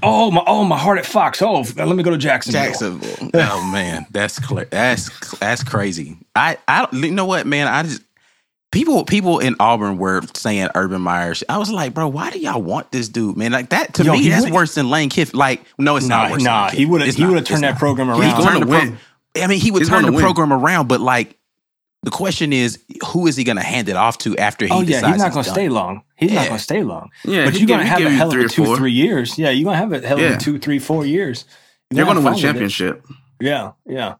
Oh my oh my heart at Fox. Oh, let me go to Jacksonville. Jacksonville. Oh man, that's clear. That's that's crazy. I I you know what, man. I just people people in Auburn were saying Urban Meyer. I was like, bro, why do y'all want this dude, man? Like that to Yo, me, that's would- worse than Lane Kiffin. Like, no, it's Nah, not worse. than nah, Lane he would have he would have turned that not. program He's around. going to the pro- win. I mean, he would He's turn the win. program around, but like the question is, who is he going to hand it off to after he oh yeah, decides he's not going to stay long. He's not going to stay long. Yeah, but you're going to have give a hell of a two four. three years. Yeah, you're going to have a hell of Yeah. a two three four years. You're going to gonna win a have fun with it. championship. Yeah, yeah.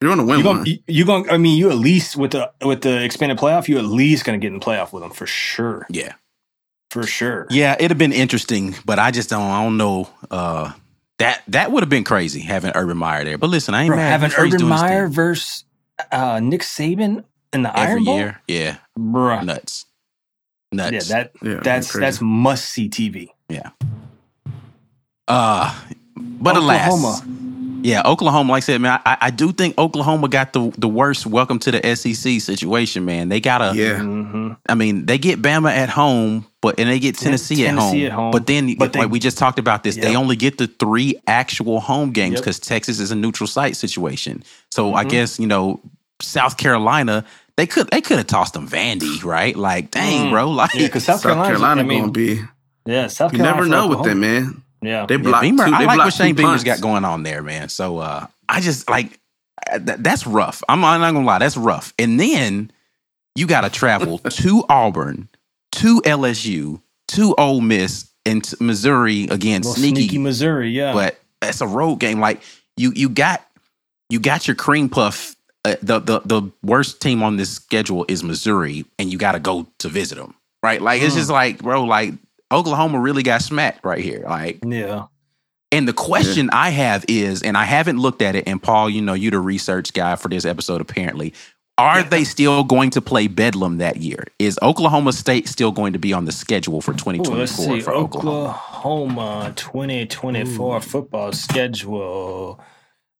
You're going to win You're going you going I mean, you at least with the with the expanded playoff, you at least going to get in the playoff with them for sure. Yeah, For sure. yeah, it'd have been interesting, but I just don't. I don't know. Uh, that that would have been crazy having Urban Meyer there. But listen, I ain't Bro, mad. having I'm sure he's Urban Meyer versus uh, Nick Saban in the every Iron Bowl, year. Yeah, bruh. nuts, nuts. Yeah, that Yeah, that's that's must see TV. Yeah. Uh, but Oklahoma. alas, yeah, Oklahoma. Like I said, man, I, I do think Oklahoma got the the worst welcome to the SEC situation. Man, they got a, yeah. Mm-hmm. I mean, they get Bama at home, but and they get Tennessee, at, home. Tennessee at home. But then, But they- like we just talked about this, they only get the three actual home games Yep. because Texas is a neutral site situation. So I Mhm. guess you know South Carolina. They could they could have tossed them Vandy, right? Like, dang, Mm. bro. Like, Yeah, because South, South Carolina, Carolina I mean, going to be. yeah, South Carolina. You never for know with them, man. Yeah, They Yeah, Beamer, two. I They like what Shane two Beamer's got going on there, man. So uh, I just like uh, th- that's rough. I'm, I'm not gonna lie, that's rough. And then you got to travel to Auburn, to LSU, to Ole Miss, and to Missouri again. Sneaky, sneaky Missouri. Yeah, but that's a road game. Like you, you got you got your cream puff. Uh, the the the worst team on this schedule is Missouri, and you got to go to visit them, right? Like it's Mm. just like, bro, like Oklahoma really got smacked right here. Like yeah. And the question I have is, and I haven't looked at it, and Paul, you know, you're the research guy for this episode, apparently. Are they still going to play Bedlam that year? Is Oklahoma State still going to be on the schedule for 2024 let's for Oklahoma? Oklahoma 2024 football schedule.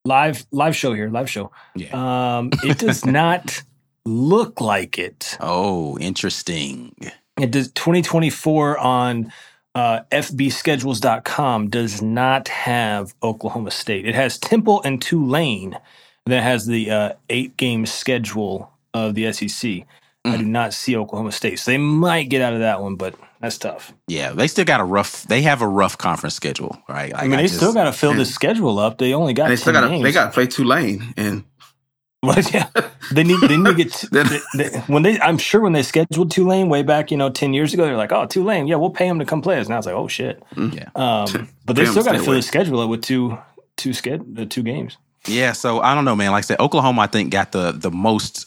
Live live show here, live show. Yeah. Um, it does not look like it. Oh, interesting. It does 2024 on uh, FBschedules.com does not have Oklahoma State. It has Temple and Tulane. that has the uh, eight game schedule of the SEC. I do not see Oklahoma State. So they might get out of that one, but that's tough. Yeah, they still got a rough. They have a rough conference schedule, right? I mean, they still got to fill this schedule up. They only got they still got games. they got to play Tulane, and Well, yeah, they need they need to get they, they, when they. I'm sure when they scheduled Tulane way back, you know, ten years ago, they're like, "Oh, Tulane, yeah, we'll pay them to come play us." Now it's like, "Oh shit!" Yeah. Um, but they still got to fill the schedule up with two two sched the two games. Yeah, so I don't know, man. Like I said, Oklahoma, I think got the the most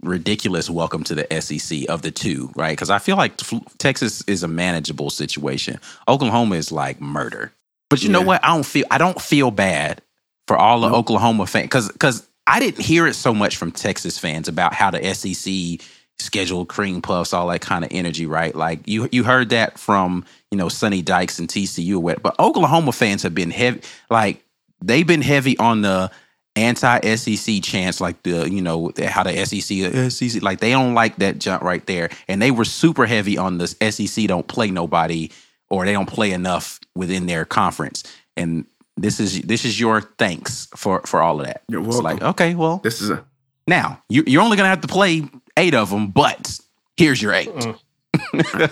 ridiculous welcome to the SEC of the two, right? Because I feel like F- Texas is a manageable situation. Oklahoma is like murder. But you know what? I don't feel I don't feel bad for all the Oklahoma fans because because I didn't hear it so much from Texas fans about how the SEC scheduled cream puffs, all that kind of energy, right? Like you you heard that from you know Sonny Dykes and TCU, but Oklahoma fans have been heavy, like they've been heavy on the anti SEC chants, like the you know how the SEC SEC like they don't like that jump right there, and they were super heavy on the SEC don't play nobody or they don't play enough within their conference, and this is this is your thanks for for all of that. You're It's like welcome. okay, well this is a now you, you're only gonna have to play eight of them, but here's your eight.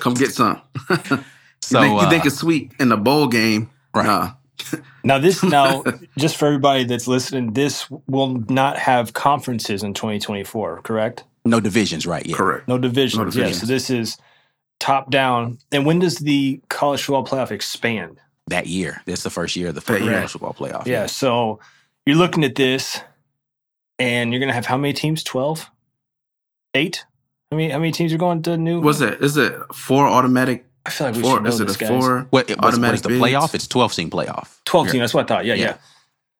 come get some. So you, think, you think uh, it's sweet in the bowl game? Right. Nah. Now this now just for everybody that's listening, this will not have conferences in 2024, correct? no divisions, right? Yeah, Correct. No divisions. No Yeah, so this is top down. And when does the college football playoff expand? That year, that's the first year of the That college football playoff. Yeah, so you're looking at this, and you're gonna have how many teams? Twelve, eight. How many? How many teams are going to new? Was it? Is it four automatic? I feel like we Four? should know Is it this, a guys. four What, what's, automatic is the bids? playoff? It's twelve team playoff. Twelve team. That's what I thought. Yeah, Yeah. yeah.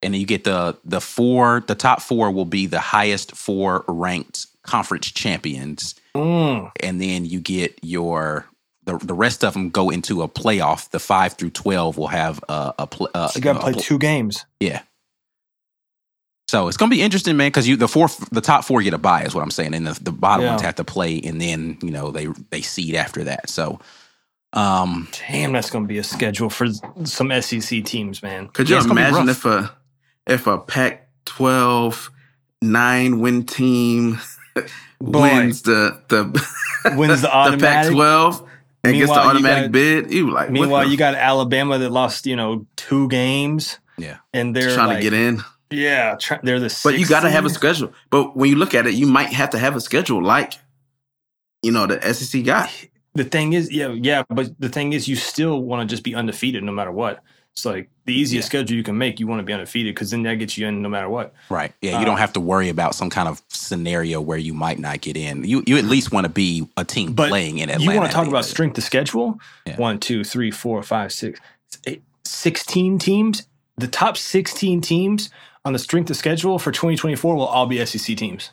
and then you get the the four the top four will be the highest four ranked conference champions Mm. and then you get your the, the rest of them go into a playoff the 5 through 12 will have a, a, pl- uh, So you got to a play pl- two games. yeah so it's gonna be interesting man because you the four the top four get a bye is what i'm saying and the, the bottom Yeah. ones have to play and then you know they they seed after that so um Damn, that's going to be a schedule for some SEC teams, man. Could you Yeah, it's imagine if a if a Pac-12 nine win team wins the the Wins the the. Pac-12 and gets the Meanwhile, you automatic got- bid? You like Meanwhile, you got Alabama that lost, you know, two games, yeah and they're trying like, to get in. Yeah, try, they're the. But you got to have a schedule. But when you look at it, you might have to have a schedule like, you know, the SEC got. The thing is, yeah, yeah, but the thing is, you still want to just be undefeated no matter what. It's like the easiest schedule you can make. You want to be undefeated because then that gets you in no matter what. Right. Yeah, you Uh, don't have to worry about some kind of scenario where you might not get in. You you at least want to be a team playing in Atlanta. you want to talk about end of it. strength of schedule? Yeah. One, two, three, four, five, six, eight, 16 teams. The top 16 teams on the strength of schedule for 2024 will all be SEC teams.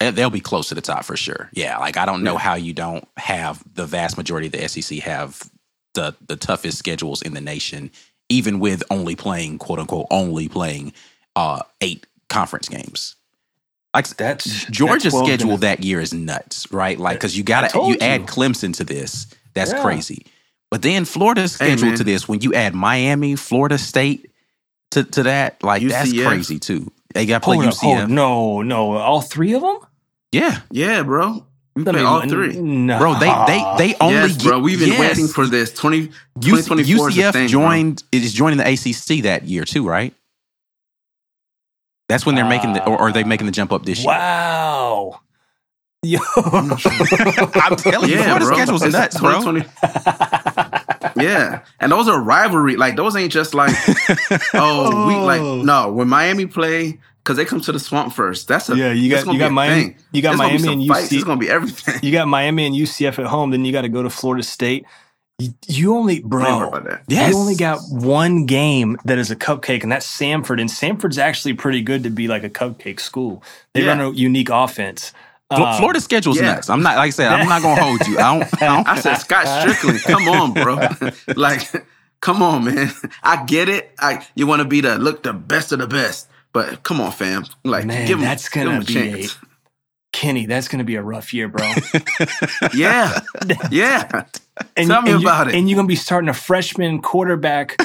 They- They'll be close to the top for sure. Yeah, like I don't know how you don't have the vast majority of the SEC have the the toughest schedules in the nation, even with only playing quote unquote only playing uh eight conference games. Like That's Georgia's that schedule gonna- that year is nuts, right? Like because you got to told you add. Clemson to this. That's Yeah. crazy. But then Florida's Hey, schedule man. to this when you add Miami, Florida State to to that, like that's crazy too. They got to play Hold up, UCF. hold- no, no, all three of them. Yeah, Yeah, bro. We I play mean, all n- three. No, bro. They they they only yes, get, bro. We've been yes. waiting for this. 20, UC 2024 is a UCF thing, bro. joined is joining the ACC that year too, right? That's when they're making the or are they making the jump up this year? Wow. Yo. I'm telling you, Yeah, Florida bro. schedule's It's nuts, bro. yeah, and those are rivalry. Like those ain't just like oh we like oh. no when Miami play because they come to the swamp first. That's a Yeah, you got- you got Miami- thing. you got There's Miami and fights. UC It's gonna be everything. you got Miami and UCF at home, then you got to go to Florida State. You- You only, bro. about. Yes. You only got one game that is a cupcake, and that's Samford. And Samford's actually pretty good to be like a cupcake school. They Yeah. run a unique offense. Fl- Uh, Florida's schedule's yeah. nuts. I'm not like I said. I'm not gonna hold you. I don't. I don't I said Scott Stricklin. Come on, bro. like, come on, man. I get it. I you want to be the look the best of the best, but come on, fam. Like, Man, give him, that's give gonna him a be a. Kenny. That's gonna be a rough year, bro. Yeah, yeah. And, Tell me and you- about it. And you're gonna be starting a freshman quarterback.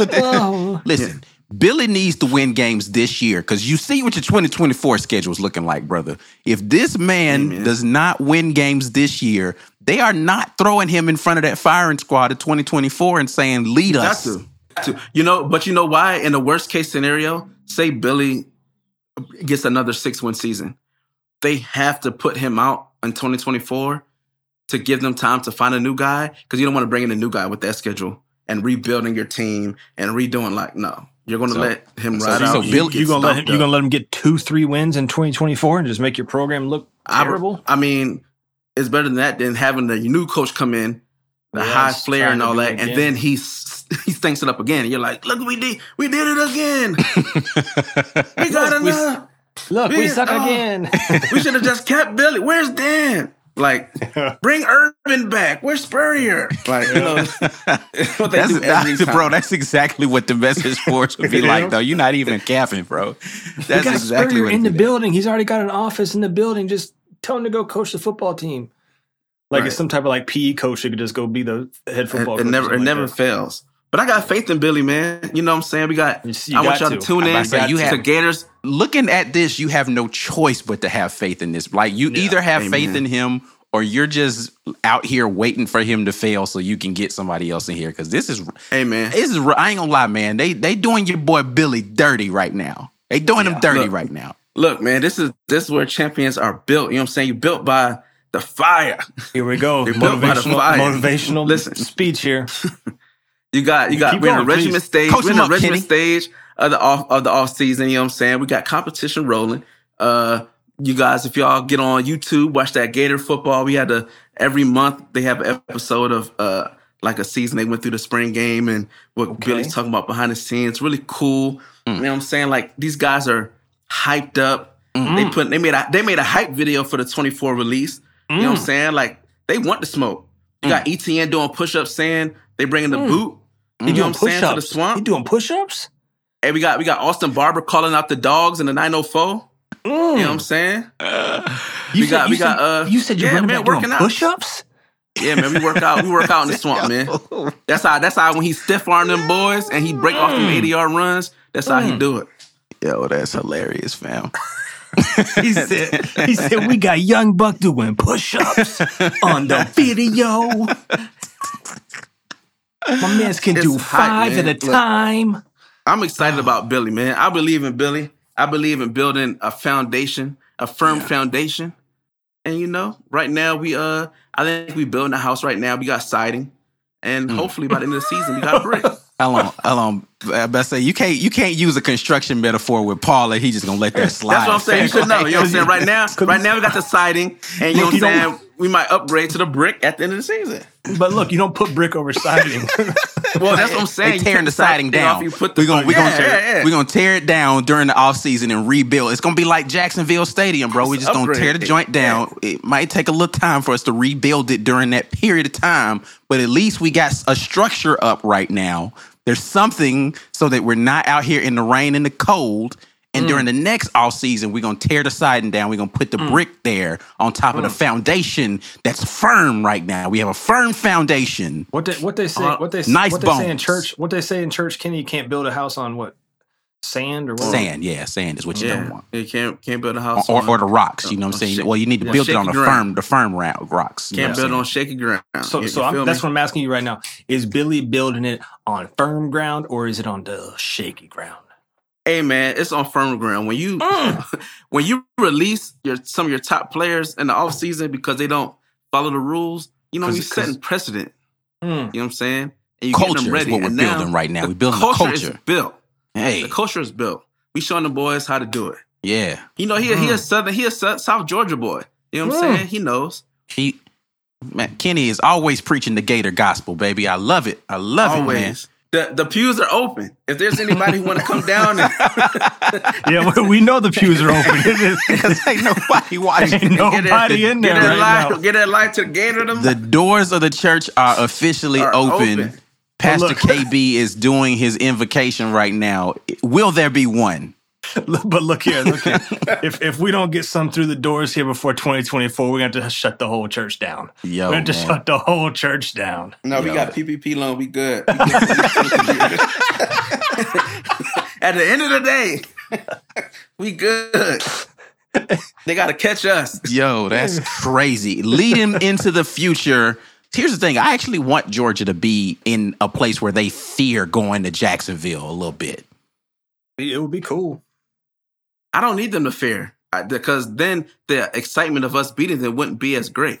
oh, Listen, Billy needs to win games this year because you see what your 2024 schedule is looking like, brother. If this man Amen. does not win games this year, they are not throwing him in front of that firing squad of 2024 and saying, lead us. to. Got to. You know, but you know why? In the worst case scenario, say Billy gets another six win season, they have to put him out in 2024 to give them time to find a new guy because you don't want to bring in a new guy with that schedule and rebuilding your team and redoing like no. You're going to So- let him so- ride so out. Bill- you, gonna let him, you gonna let him get two, three wins in 2024 and just make your program look I- terrible? I, mean, it's better than that than having the new coach come in, the Yes, high flair and all that, and then he's he stinks it up again. And you're like, look, we did we did it again. we got Look, we- Look, we Yeah, suck oh. again. we should have just kept Billy. Where's Dan? Like, bring Urban back. Where's Spurrier? Like, you know, what they That's, do every that's- time. bro, that's exactly what the message boards would be like, though. You're not even capping, bro. we That's got exactly Spurrier what in the it is. building. He's already got an office in the building. Just tell him to go coach the football team. Like Right. it's some type of like PE coach that could just go be the head football it coach. never, it something never that. fails. But I got faith in Billy, man. You know what I'm saying? We got. You- you I want y'all to to. tune in. about to say, you to have- Gators. looking at this, you have no choice but to have faith in this. Like you either have faith in him or you're just out here waiting for him to fail so you can get somebody else in here. Because this is Hey, man. this is I ain't gonna lie, man. They they doing your boy Billy dirty right now. They doing him dirty Look. right now. Look, man, this is this is where champions are built. You know what I'm saying? You're built by the fire. Here we go. They built by the Motivational, fire. motivational Listen. speech here. You got you got Keep we're in going, the regiment please. stage. Coach we're in the up, regiment Kenny. stage of the off of the off season. You know what I'm saying? We got competition rolling. Uh, you guys, if y'all get on YouTube, watch that Gator football. We had to every month they have an episode of uh like a season they went through the spring game and what Billy's talking about behind the scenes. Really cool. Mm. You know what I'm saying? Like these guys are hyped up. Mm. They mm. put they made a they made a hype video for the 24 release. You know what I'm saying? Like they want the smoke. You got Etienne doing push ups saying they bringing the hmm. boot. He You doing what I'm? To the push-ups. He doing push-ups. Hey, we got we got Austin Barber calling out the dogs in the 904. You know what hmm. I'm saying? Uh, you We got- you we got, uh, you said you're yeah, man, back doing working out. push-ups. Yeah, man, we work out. We work out in the swamp, man. That's how. That's how when he stiff arm them boys and he break off them hmm. 80 yard runs. That's how he do it. Yo, that's hilarious, fam. He said, he said, we got Young Buck doing push-ups on the video. My man's can It's do five man. at a Look. time. I'm excited about Billy, man. I believe in Billy. I believe in building a foundation, a firm foundation. And you know, right now we uh I think we building a house right now. We got siding. And hopefully by the end of the season we got a brick. How long? How long? I best say you can't you can't use a construction metaphor with Paul. and He just gonna let that slide. That's what I'm saying. You should know. You know what I'm saying? Right now, right now we got the siding, and you know Look, what I'm saying? We might upgrade to the brick at the end of the season. But look, you don't put brick over siding. Well, that's what I'm saying. They You tearing the siding thing off, down. You put the we're gonna, we yeah, gonna, tear, yeah, yeah. we gonna tear it down during the off season and rebuild. It's gonna be like Jacksonville Stadium, bro. We just gonna tear the joint down. It might take a little time for us to rebuild it during that period of time, but at least we got a structure up right now. There's something so that we're not out here in the rain and the cold. And Mm. during the next off season, we're gonna tear the siding down. We're gonna put the brick there on top of the Mm. foundation that's firm right now. We have a firm foundation. What they what they say Uh, what they nice what they say in church what they say in church Kenny you can't build a house on what sand or what Sand, yeah, sand is what you don't want. you can't can't build a house or, on- or the rocks. You know what I'm saying? shak- well, you need to yeah, build it on shaky the ground. firm, the firm ra- rocks. you Can't what I'm build on shaky ground. So, You- so you I'm, that's what I'm asking you right now. Is Billy building it on firm ground or is it on the shaky ground? Hey man, it's on firm ground. When you when you release your some of your top players in the off season because they don't follow the rules, you know you're setting precedent. Mm. You know what I'm saying? And you culture them ready. is what we're and now building right now. We're building culture the is culture. built. Hey, The culture is built. We showing the boys how to do it. yeah. You know, he he a southern, he a South Georgia boy. You know what I'm Mm. saying? He knows. He Man, Kenny is always preaching the Gator gospel, baby. I love it. I love it, man. Always. The the pews are open. If there's anybody who want to come down, and Yeah, we- we know the pews are open. Because ain't nobody watching. Ain't nobody in there get that right life, now. get that life to the Gator them. The doors of the church are officially Are open. open. Pastor look- KB is doing his invocation right now. Will there be one? but look here, look here. if if we don't get some through the doors here before 2024, we're going to have to shut the whole church down. Yo, we're going to shut the whole church down. no, we got PPP loan. We good. We good for these years. At the end of the day, we good. They got to catch us. Yo, that's crazy. Lead him into the future. Here's the thing. I actually want Georgia to be in a place where they fear going to Jacksonville a little bit. It would be cool. I don't need them to fear because then the excitement of us beating them wouldn't be as great.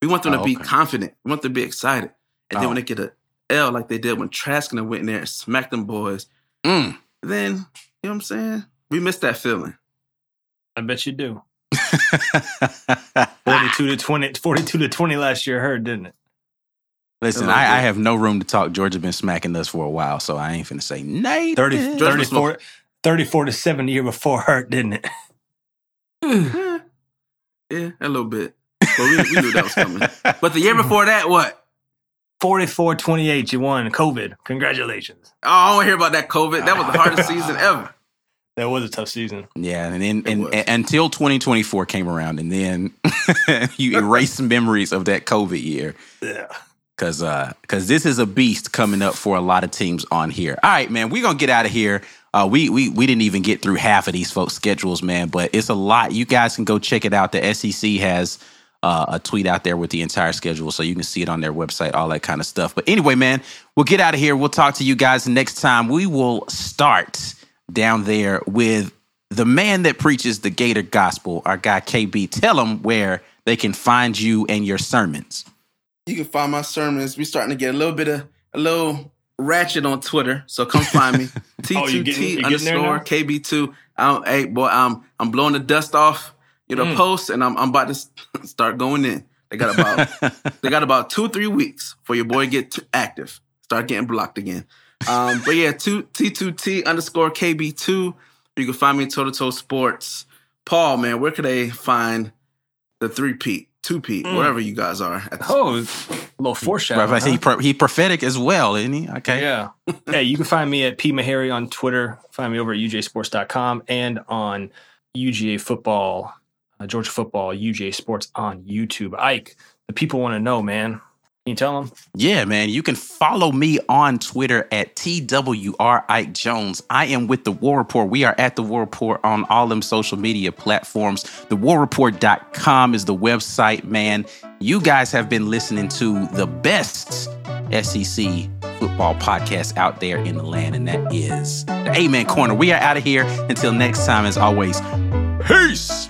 We want them Oh, to be okay. confident. We want them to be excited. And then Oh. when they get a L like they did when Trask and them went in there and smacked them boys, Mm. then you know what I'm saying? We miss that feeling. I bet you do. 42 to 20, 42 to 20 last year hurt, didn't it? Listen, I, I have no room to talk. Georgia been smacking us for a while, so I ain't finna say nay. 30, 34, 34 to 7 the year before hurt, didn't it? yeah, yeah, a little bit. But we, we knew that was coming. But the year before that, what? 44 28, you won COVID. Congratulations. Oh, I don't want to hear about that COVID. That was the hardest season ever. That was a tough season. Yeah, and then and, and- until 2024 came around, and then you erase memories of that COVID year. Yeah. Cause uh cause this is a beast coming up for a lot of teams on here. All right, man, we're gonna get out of here. Uh we we we didn't even get through half of these folks' schedules, man, but it's a lot. You guys can go check it out. The SEC has uh, a tweet out there with the entire schedule, so you can see it on their website, all that kind of stuff. But anyway, man, we'll get out of here. We'll talk to you guys next time. We will start down there with the man that preaches the Gator Gospel, our guy KB. Tell them where they can find you and your sermons. You can find my sermons. We're starting to get a little bit of a little ratchet on Twitter, so come find me. Oh, you getting- you T2T getting underscore? KB2. I'm, hey boy, I'm I'm blowing the dust off, you Mm. know, posts, and I'm I'm about to start going in. They got about they got about two three weeks for your boy to get t- active, start getting blocked again. Um, but yeah, two T2T underscore KB2. You can find me in Toe to Toe Sports. Paul, man, where could they find the three Pete, two Pete, Mm. wherever you guys are? At the Oh, a little foreshadow. Right, he huh? pro- he prophetic as well, isn't he? Okay. Yeah. hey, you can find me at P Mahary on Twitter. Find me over at UJSports.com and on UGA football, uh, Georgia football, UGA sports on YouTube. Ike, the people want to know, man. Can you tell them? Yeah, man. You can follow me on Twitter at TWR Ike Jones. I am with The War Report. We are at The War Report on all them social media platforms. TheWarReport.com is the website, man. You guys have been listening to the best SEC football podcast out there in the land, and that is the Amen Corner. We are out of here. Until next time, as always, peace.